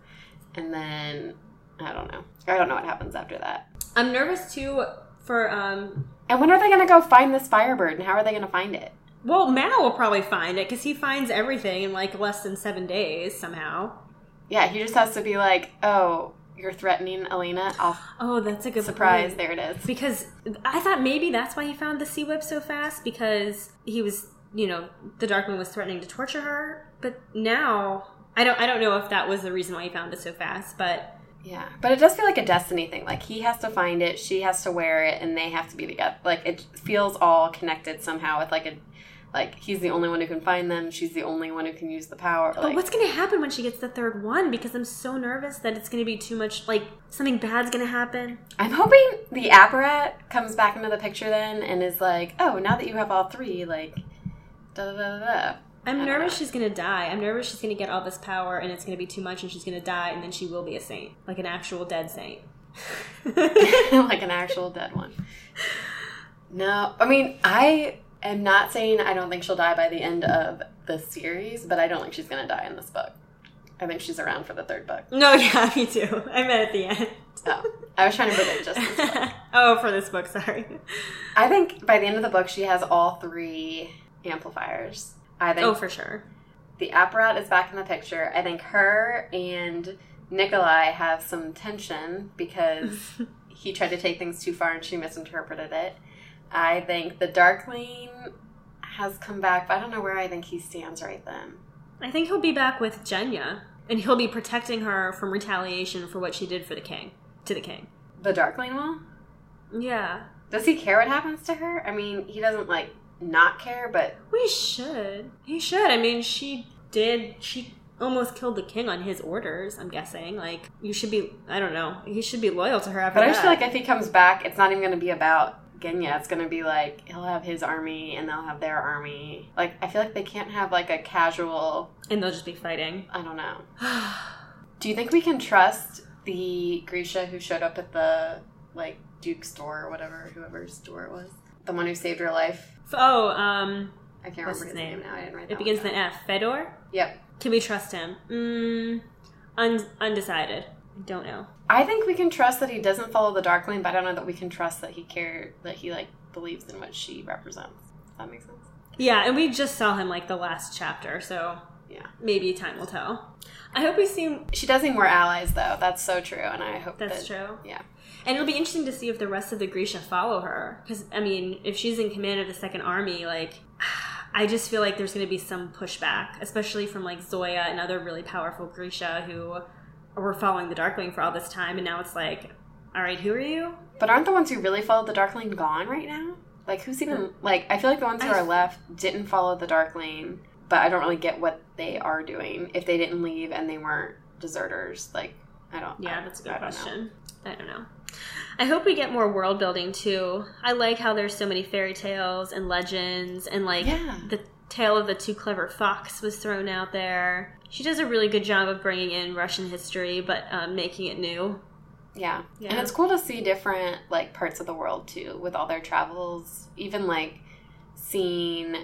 and then I don't know. I don't know what happens after that. I'm nervous too for um And when are they going to go find this Firebird, and how are they going to find it? well Mal will probably find it because he finds everything in like less than seven days somehow. Yeah, he just has to be like, "Oh, you're threatening Alina Oh, that's a good surprise. point. There it is." Because I thought maybe that's why he found the sea whip so fast because he was, you know, the Darkling was threatening to torture her. But now I don't I don't know if that was the reason why he found it so fast, but Yeah, but it does feel like a destiny thing. Like he has to find it, she has to wear it, and they have to be together. Like it feels all connected somehow with like a, like he's the only one who can find them. She's the only one who can use the power. But Like, what's going to happen when she gets the third one? Because I'm so nervous that it's going to be too much. Like something bad's going to happen. I'm hoping the apparat comes back into the picture then and is like, oh, now that you have all three, like, da da da da. I'm nervous know. she's going to die. I'm nervous she's going to get all this power and it's going to be too much and she's going to die and then she will be a saint, like an actual dead saint. like an actual dead one. No, I mean, I am not saying I don't think she'll die by the end of the series, but I don't think she's going to die in this book. I think she's around for the third book. no, yeah, me too. I meant at the end. Oh, I was trying to predict just this book. oh, for this book, sorry. I think by the end of the book, she has all three amplifiers. I think Oh, for sure. the apparat is back in the picture. I think her and Nikolai have some tension because he tried to take things too far and she misinterpreted it. I think the Darkling has come back, but I don't know where I think he stands right then. I think he'll be back with Genya and he'll be protecting her from retaliation for what she did for the king, to the king. The Darkling will? Yeah. Does he care what happens to her? I mean, he doesn't like not care, but We should. He should. I mean, she did. She almost killed the king on his orders. I'm guessing. Like, you should be. I don't know. He should be loyal to her after but I that. just feel like if he comes back, it's not even going to be about Genya. It's going to be like he'll have his army and they'll have their army. Like I feel like they can't have like a casual. and they'll just be fighting. I don't know. Do you think we can trust the Grisha who showed up at the like Duke's store or whatever, whoever's store it was, the one who saved her life? Oh, um, I can't remember his name name? now. I didn't write. it begins with an. F. Fedyor. Yep. Can we trust him? Mm, un- undecided. I don't know. I think we can trust that he doesn't follow the Darkling, but I don't know that we can trust that he care that he like believes in what she represents. Does that make sense? Yeah, and we just saw him like the last chapter, so Yeah. maybe time will tell. I hope we see. She does need more allies, though. That's so true, and I hope That's that, true. Yeah. And it'll be interesting to see if the rest of the Grisha follow her. Because, I mean, if she's in command of the Second Army, like, I just feel like there's going to be some pushback, especially from, like, Zoya and other really powerful Grisha who were following the Darkling for all this time. And now it's like, all right, who are you? But aren't the ones who really followed the Darkling gone right now? Like, who's even hmm. like? I feel like the ones who I- are left didn't follow the Darkling, but I don't really get what they are doing if they didn't leave and they weren't deserters. Like, I don't. Yeah, I- that's a good I don't know. question. I don't know. I hope we get more world building too. I like how there's so many fairy tales and legends, and like Yeah. the tale of the too clever fox was thrown out there. She does a really good job of bringing in Russian history, but um, making it new. Yeah. Yeah. And it's cool to see different like parts of the world too with all their travels. Even like seeing,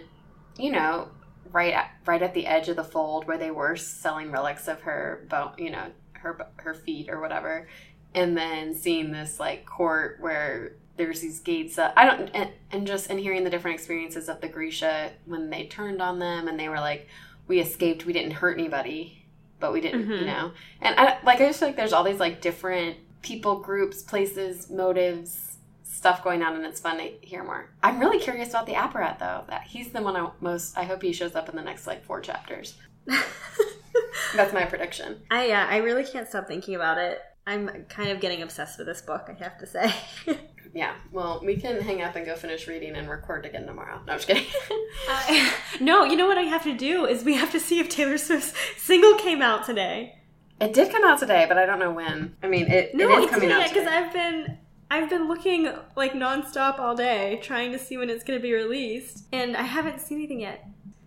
you know, right at, right at the edge of the fold where they were selling relics of her bone, you know, her her feet or whatever. And then seeing this like court where there's these gates up. I don't and, and just and hearing the different experiences of the Grisha when they turned on them and they were like we escaped, we didn't hurt anybody, but we didn't, you Mhm. know. And I like I just feel like there's all these like different people, groups, places, motives, stuff going on, and it's fun to hear more. I'm really curious about the apparat though. That he's the one I most. I hope he shows up in the next like four chapters. That's my prediction. I yeah, I really can't stop thinking about it. I'm kind of getting obsessed with this book, I have to say. Yeah. Well, we can hang up and go finish reading and record again tomorrow. No, I'm just kidding. I- uh, no, you know what I have to do is we have to see if Taylor Swift's single came out today. it did come out today, but I don't know when. I mean, it, No, it is it's coming out because. I've been I've been looking like nonstop all day trying to see when it's going to be released, and I haven't seen anything yet.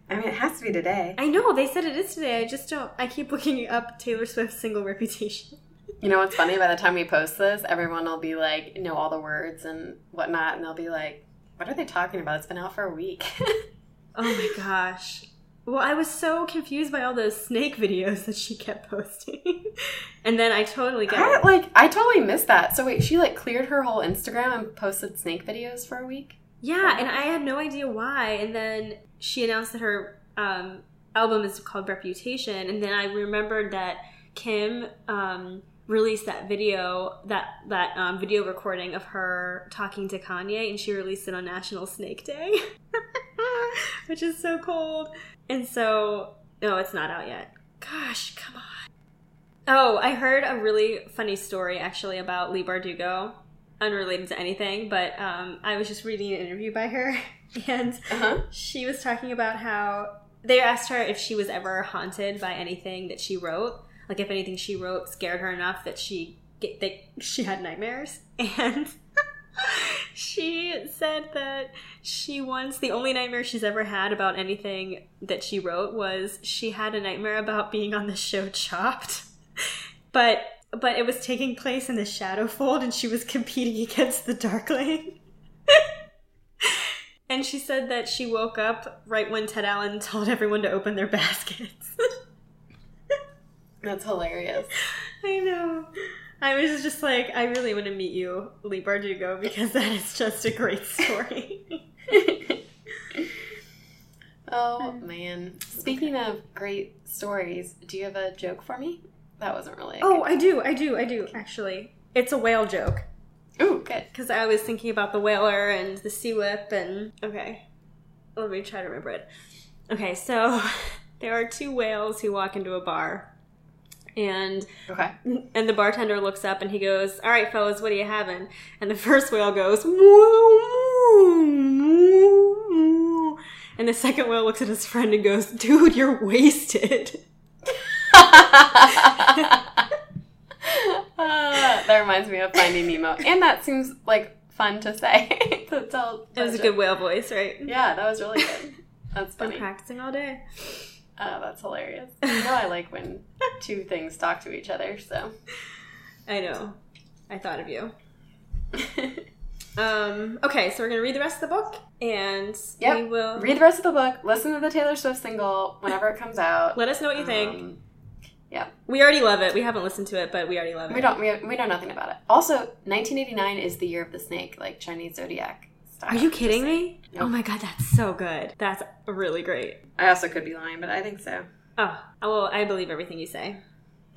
I mean, it has to be today. I know they said it is today. I just don't. I keep looking up Taylor Swift's single reputation. You know what's funny? By the time we post this, everyone will be like, know all the words and whatnot, and they'll be like, "What are they talking about? It's been out for a week." Oh my gosh. Well, I was so confused by all those snake videos that she kept posting, and then I totally get I, like, I totally missed that. So wait, she like cleared her whole Instagram and posted snake videos for a week. Yeah, and I had no idea why. And then she announced that her um, album is called Reputation, and then I remembered that Kim um, released that video, that that um, video recording of her talking to Kanye, and she released it on National Snake Day, which is so cold. And so, no, it's not out yet. Gosh, come on. Oh, I heard a really funny story actually about Leigh Bardugo unrelated to anything, but um, I was just reading an interview by her, and Uh huh. she was talking about how they asked her if she was ever haunted by anything that she wrote, like if anything she wrote scared her enough that she get that she had nightmares, and she said that she once the only nightmare she's ever had about anything that she wrote was she had a nightmare about being on the show Chopped, but but it was taking place in the shadow fold and she was competing against the Darkling. And she said that she woke up right when Ted Allen told everyone to open their baskets. That's hilarious. I know. I was just like, I really want to meet you, Leigh Bardugo, because that is just a great story. oh man. Speaking of great stories, do you have a joke for me? That wasn't really. oh, I do, I do, I do, actually. It's a whale joke. Oh, good. Because I was thinking about the whaler and the sea whip, and. Okay. Let me try to remember it. Okay, so there are two whales who walk into a bar. And Okay. And the bartender looks up and he goes, All right, fellas, what are you having? And the first whale goes, Woo and the second whale looks at his friend and goes, Dude, you're wasted. Uh, that reminds me of Finding Nemo, and that seems like fun to say. to tell It was a good whale voice, right? Yeah, that was really good. That's Been funny. practicing all day. Oh, that's hilarious. You know, I like when two things talk to each other, so. I know. I thought of you. Um, okay, so we're gonna read the rest of the book, and Yep. we will Read the rest of the book, listen to the Taylor Swift single whenever it comes out. let us know what you think. Yeah. we already love it. We haven't listened to it, but we already love it. we don't we, we know nothing about it. Also, 1989 is the year of the snake, like Chinese zodiac. Style. Are you kidding me? Nope. Oh my god, that's so good. That's really great. I also could be lying, but I think so. Oh, well, I believe everything you say.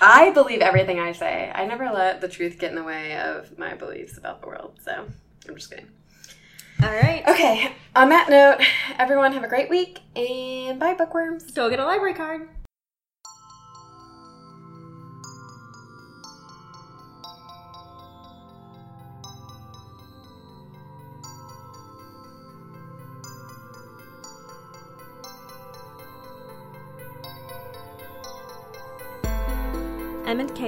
I believe everything I say. I never let the truth get in the way of my beliefs about the world. So I'm just kidding. All right. Okay. On that note, everyone have a great week and bye, bookworms. Go get a library card.